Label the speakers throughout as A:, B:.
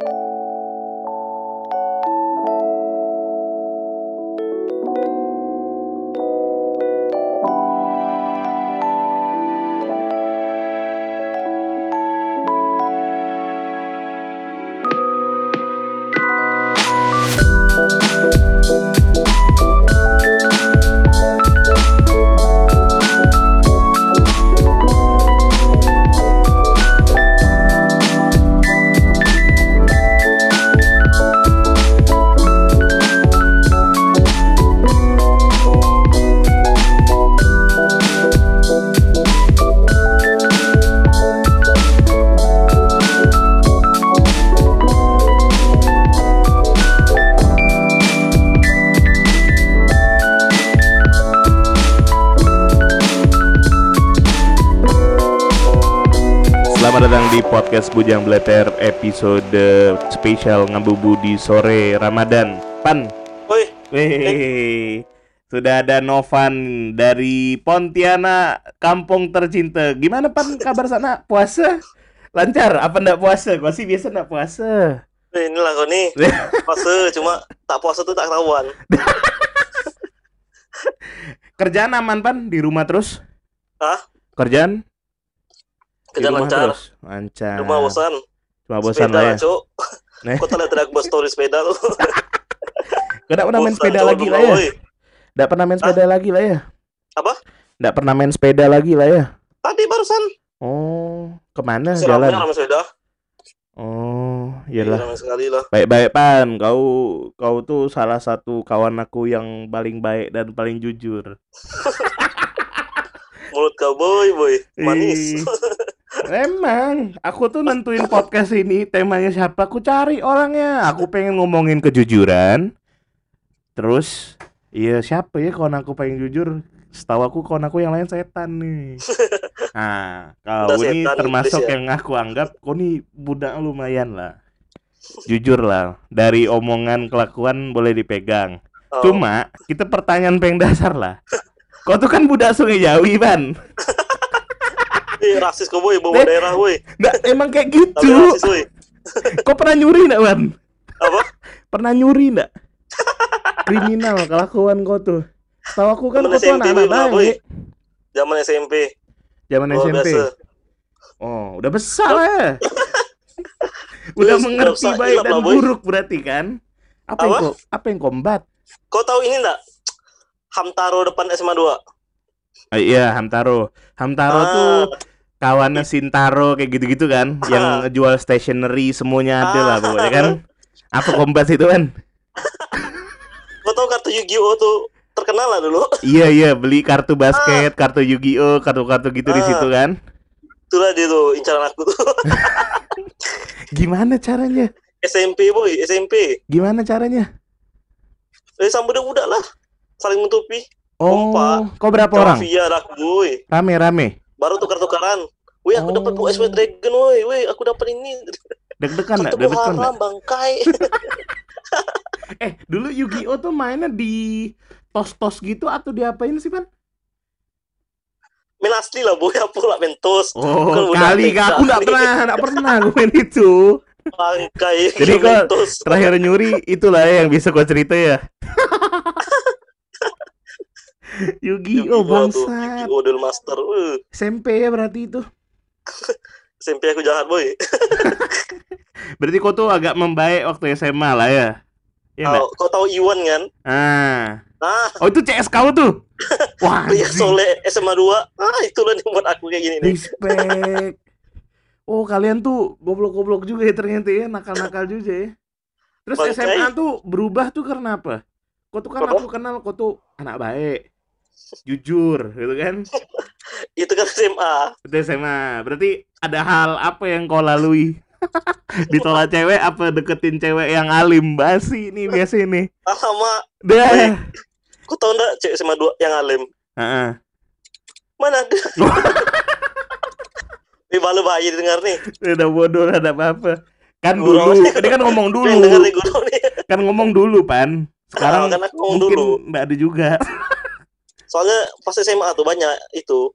A: Selamat podcast Bujang Bleter episode spesial Ngabubu di sore Ramadan. Pan,
B: Woi,
A: sudah ada Novan dari Pontianak, kampung tercinta. Gimana Pan kabar sana? Puasa? Lancar? Apa ndak puasa? Gua sih biasa ndak puasa.
B: eh, inilah kau nih puasa cuma tak puasa tuh tak ketahuan.
A: Kerjaan aman Pan? Di rumah terus?
B: Hah?
A: Kerjaan?
B: Kerja lancar.
A: terus? Lancar.
B: Rumah bosan.
A: Cuma bosan
B: sepeda
A: lah ya.
B: Cuk. Kau tak lihat ada buat story sepeda tuh.
A: Ndak pernah main sepeda lagi lah ya? Ndak pernah main sepeda lagi lah ya?
B: Apa?
A: Ndak pernah main sepeda lagi lah ya?
B: Tadi barusan.
A: Oh, ke mana
B: Si ramai
A: jalan?
B: ramai sepeda.
A: Oh,
B: Iya,
A: iyalah.
B: sekali lah.
A: Baik-baik pan, kau kau tuh salah satu kawan aku yang paling baik dan paling jujur.
B: Mulut kau boy, boy. Manis.
A: Emang, aku tuh nentuin podcast ini temanya siapa, aku cari orangnya. Aku pengen ngomongin kejujuran. Terus, iya siapa ya kawan aku paling jujur? Setahu aku kawan aku yang lain setan nih. Nah, kau
B: Udah
A: ini termasuk
B: ya.
A: yang aku anggap kau nih budak lumayan lah. Jujur lah, dari omongan kelakuan boleh dipegang.
B: Oh,
A: Cuma kita pertanyaan pengen dasar lah. Kau tuh kan budak Sungai Jawi, Ban.
B: eh, rasis kau boy, bawa daerah boy.
A: Nggak, emang kayak
B: Tapi
A: gitu.
B: rasis boy.
A: Kau pernah nyuri nggak, Ban?
B: Apa?
A: Pernah nyuri nggak? Kriminal kelakuan kau tuh. Tahu aku kan kau tuh anak-anak baik.
B: Zaman SMP.
A: Zaman
B: Luar
A: SMP.
B: biasa.
A: Oh, udah besar ya. udah mengerti baik dan buruk berarti kan? Apa yang kau, apa yang kombat?
B: Kau tahu ini enggak? Hamtaro depan SMA 2.
A: Ah, iya, Hamtaro. Hamtaro
B: Ah.
A: tuh kawannya Sintaro kayak gitu-gitu kan, yang jual stationery semuanya ada lah
B: Ah.
A: pokoknya kan. Apa kombat itu kan?
B: Kau tahu kartu Yu-Gi-Oh tuh terkenal lah dulu.
A: Iya iya beli kartu basket, kartu Yu-Gi-Oh, kartu-kartu gitu di
B: Ah.
A: situ kan.
B: Itulah dia tuh incaran aku tuh.
A: Gimana caranya?
B: SMP boy, SMP.
A: Gimana caranya?
B: Eh sama budak-budak lah. Saling menutupi.
A: Oh, kau berapa orang?
B: Aku boy. Baru tukar-tukaran. Wih aku dapat
A: Oh.
B: USW Dragon woi. Wih aku dapat ini.
A: Deg-degan enggak? Deg-degan
B: haram
A: nggak?
B: bangkai.
A: Eh, dulu Yu-Gi-Oh tuh mainnya di tos-tos gitu atau diapain sih, Pan?
B: main asli lah boy. Apa lah mentos.
A: Oh, kali
B: fake
A: aku enggak
B: kali.
A: pernah, enggak pernah gue main itu.
B: Bangkai.
A: Jadi
B: mentos.
A: Terakhir nyuri itulah ya yang bisa gua cerita ya. Yu-Gi-Oh
B: Yu-Gi-Oh tuh.
A: bangsat.
B: Yu-Gi-Oh Duel Master. Wih.
A: SMP ya berarti itu.
B: SMP aku jahat boy.
A: Berarti kau tuh agak membaik waktu SMA lah ya. Iya enggak?
B: Kau, tahu Iwan kan?
A: Ah.
B: Ah,
A: Oh itu CS kau tuh. Wah, anjing.
B: Soleh SMA 2. Ah, itulah yang buat aku kayak gini nih.
A: respect. Oh, kalian tuh goblok-goblok juga ya ternyata ya, nakal-nakal juga ya. Terus
B: Bangkai.
A: SMA tuh berubah tuh karena apa? Kau tuh kan aku kenal kau tuh anak baik. Jujur, gitu kan?
B: Itu kan SMA.
A: Itu SMA. Berarti ada hal apa yang kau lalui? Ditolak cewek apa deketin cewek yang alim? Basi nih biasa ini.
B: Alamak,
A: Dah.
B: kau tahu enggak cewek SMA 2 yang alim?
A: Heeh.
B: Mana ada? Ini balu bayi didengar nih.
A: Udah bodoh ada apa-apa. Kan
B: Gurau.
A: dulu, ini kan ngomong
B: Yang dengar
A: dulu.
B: nih guru nih.
A: Kan ngomong dulu, Pan. Sekarang
B: Ah, kan aku ngomong
A: mungkin
B: dulu.
A: nggak ada juga.
B: Soalnya pas SMA tuh banyak itu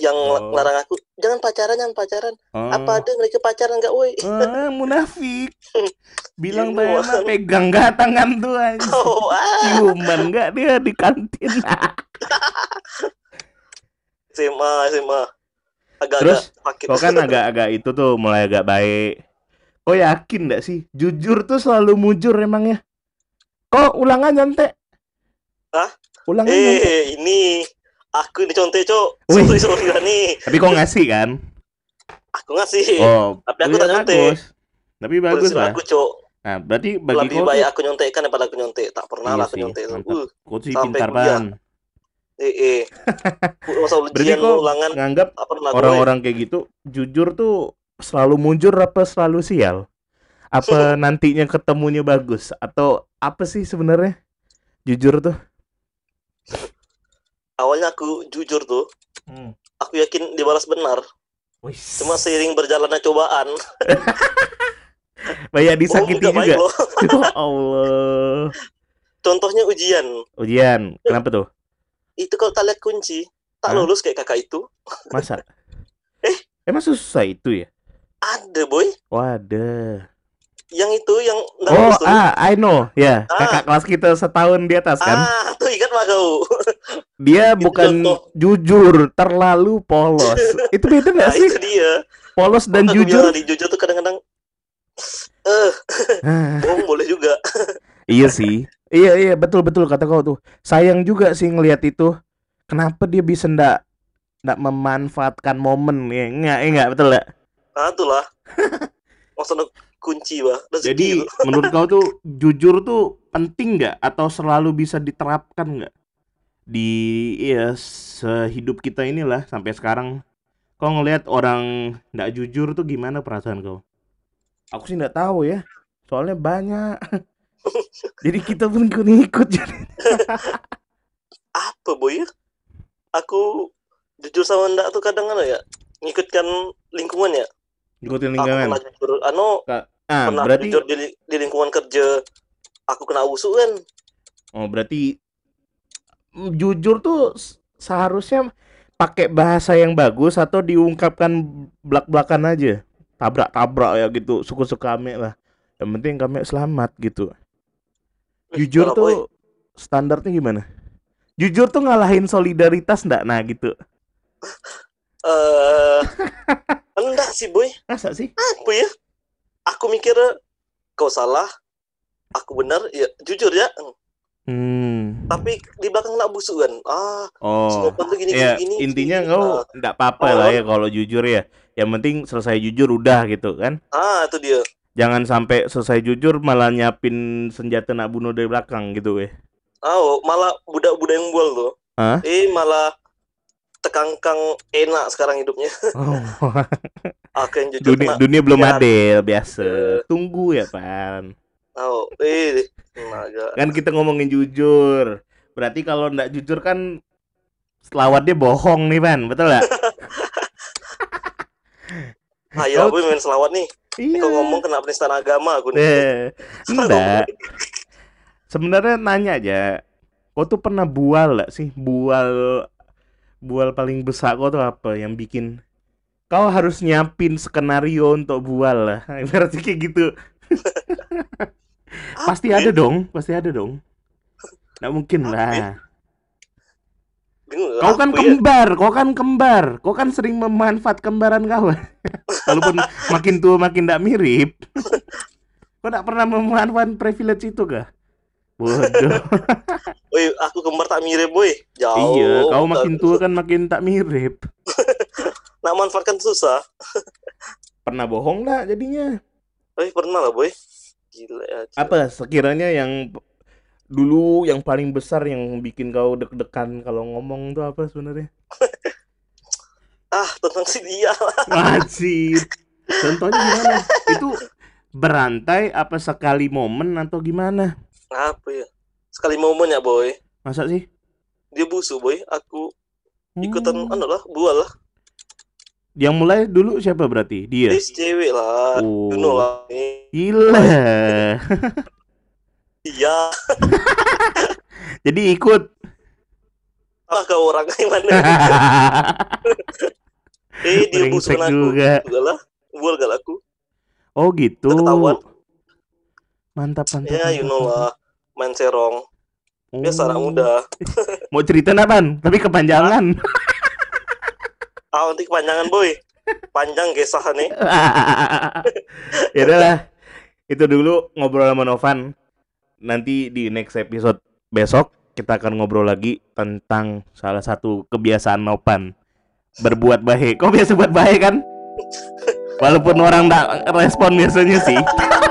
B: yang
A: Oh.
B: larang aku jangan pacaran jangan pacaran
A: Oh.
B: apa ada mereka pacaran nggak woi
A: Ah, munafik. Bilang Tayana
B: Bang.
A: pegang gak tangan tuh anjing.
B: oh ah
A: Ciuman gak dia di kantin.
B: SMA SMA agak-agak
A: Terus, Kau kan agak-agak itu tuh mulai agak baik. Kau yakin gak sih? Jujur tuh selalu mujur emangnya. Kok ulangan nyantek?
B: Hah?
A: Nyantek.
B: eh ini aku ini contoh cok sorry sorry lah nih
A: Tapi kau ngasih kan?
B: aku ngasih
A: Oh,
B: Tapi aku tak nyontek.
A: Tapi bagus lah.
B: aku cok
A: Nah, berarti bagi
B: lebih
A: kau
B: baik aku nyontekkan daripada aku nyontek tak pernah
A: Iya
B: lah aku nyontek uh,
A: kau sih pintar
B: kuliah.
A: ban.
B: eh eh masa ujian
A: kau
B: ulangan
A: Nganggap orang-orang kayak gitu jujur tuh selalu mujur apa selalu sial? Apa nantinya ketemunya bagus atau apa sih sebenarnya? Jujur tuh.
B: Awalnya aku jujur tuh aku yakin dibalas benar
A: Wih.
B: cuma seiring berjalannya cobaan
A: Banyak
B: oh
A: disakiti
B: baik
A: juga. Ya Allah.
B: contohnya ujian
A: Ujian, kenapa tuh?
B: itu kalau tak lihat kunci tak
A: Hah?
B: lulus kayak kakak itu
A: Masa?
B: Eh?
A: Emang susah itu ya?
B: ada boy
A: Waduh.
B: Yang itu yang
A: Oh,
B: tuh
A: ah, I know. Ya,
B: Ah.
A: kakak kelas kita setahun di atas kan.
B: ah tuh ingat mah kau
A: Dia
B: itu
A: bukan
B: contoh.
A: jujur, terlalu polos. itu beda nggak
B: nah
A: sih?
B: itu dia
A: Polos dan
B: aku
A: jujur.
B: tadi, jujur tuh kadang-kadang eh
A: Ah,
B: bohong boleh juga
A: iya sih. Iya, iya, betul betul kata kau tuh. Sayang juga sih ngelihat itu. Kenapa dia bisa ndak ndak memanfaatkan momen ya? Enggak, enggak betul nggak?
B: nah itulah maksudnya kunci bah rezeki
A: Jadi
B: itu.
A: menurut kau tuh jujur tuh penting nggak atau selalu bisa diterapkan nggak di ya sehidup kita inilah sampai sekarang? Kau ngelihat orang nggak jujur tuh gimana perasaan kau? Aku sih nggak tahu ya, soalnya banyak. Jadi kita pun ikut-ikut jadi.
B: apa boy ya aku jujur sama ndak tuh kadang kadang ya ngikutkan lingkungan ya
A: Ikutin
B: aku
A: lingkungan.
B: pernah jujur anu
A: Ah,
B: pernah
A: berarti
B: jujur di, di lingkungan kerja aku kena usuk kan
A: oh berarti jujur tuh seharusnya pakai bahasa yang bagus atau diungkapkan belak-belakan aja. Tabrak-tabrak ya gitu, suka-suka kami lah. Yang penting kami selamat gitu.
B: Wih,
A: Jujur
B: boy.
A: tuh standarnya gimana? Jujur tuh ngalahin solidaritas ndak? Nah gitu.
B: eh enggak sih boy
A: Masa sih?
B: apa ya aku mikir kau salah aku benar ya jujur ya
A: Hmm.
B: tapi di belakang nak busuk kan ah
A: Oh.
B: Gini
A: Ya,
B: gini,
A: intinya
B: gini.
A: kau
B: Ah,
A: nggak apa-apa lah ya kalau jujur ya. Yang penting selesai jujur udah gitu kan.
B: ah itu dia
A: Jangan sampai selesai jujur malah nyiapin senjata nak bunuh dari belakang gitu weh.
B: oh malah budak-budak yang bual tuh
A: Hah?
B: eh malah tekangkang enak sekarang hidupnya
A: Oh,
B: aku yang jujur
A: dunia,
B: kena
A: dunia belum
B: ya.
A: adil biasa. Tunggu ya pan.
B: oh eh
A: Kan kita ngomongin jujur. Berarti kalau ndak jujur kan selawatnya bohong nih pan, betul nggak? Oh.
B: boy main selawat nih
A: iya.
B: kau ngomong kena penistaan agama aku nih
A: Eh, enggak. Sebenarnya nanya aja. Kau tuh pernah bual gak sih? Bual bual paling besar kau tuh apa yang bikin kau harus nyiapin skenario untuk bual lah. Ibaratnya kayak gitu. pasti ada
B: ya?
A: dong, pasti ada dong. Nggak mungkin lah.
B: ya? Bingung,
A: Kau kan
B: ya?
A: kembar, kau kan kembar, kau kan sering memanfaat kembaran kau. Walaupun makin tua makin tidak mirip. Kau tidak pernah memanfaatkan privilege itu kah? Bodoh.
B: Woi, aku kembar tak mirip, boy. Jauh.
A: iya, kau makin tua kan makin tak mirip.
B: Nak manfaatkan susah.
A: Pernah bohong nggak jadinya?
B: Eh, pernah lah, boy. Gila ya. gila.
A: Apa sekiranya yang dulu yang paling besar yang bikin kau deg-degan kalau ngomong tuh apa sebenarnya?
B: Ah, tentang si dia.
A: Wajib. Contohnya gimana? Itu berantai apa sekali momen atau gimana?
B: Apa ya? Sekali momen ya, boy.
A: Masa sih?
B: Dia busuk, boy. Aku ikutan
A: Hmm.
B: anu lah, bual lah.
A: Yang mulai dulu siapa berarti? Dia.
B: Si cewek lah.
A: Oh.
B: You know lah.
A: Gila.
B: Iya.
A: Jadi ikut.
B: Apa kau orang gimana? eh dia busukan aku.
A: juga.
B: Enggak lah. Bual gak aku.
A: Oh gitu.
B: Udah ketahuan.
A: Mantap, mantap.
B: Ya you
A: mantap,
B: know lah. Main serong. Biasa anak
A: Oh.
B: muda.
A: Mau cerita apaan? Tapi kepanjangan.
B: Ah nanti kepanjangan boy. Panjang kisah nih.
A: ya udahlah. Itu dulu ngobrol sama Novan. Nanti di next episode besok kita akan ngobrol lagi tentang salah satu kebiasaan Novan berbuat baik. Kok biasa buat baik kan? Walaupun orang tak respon biasanya sih.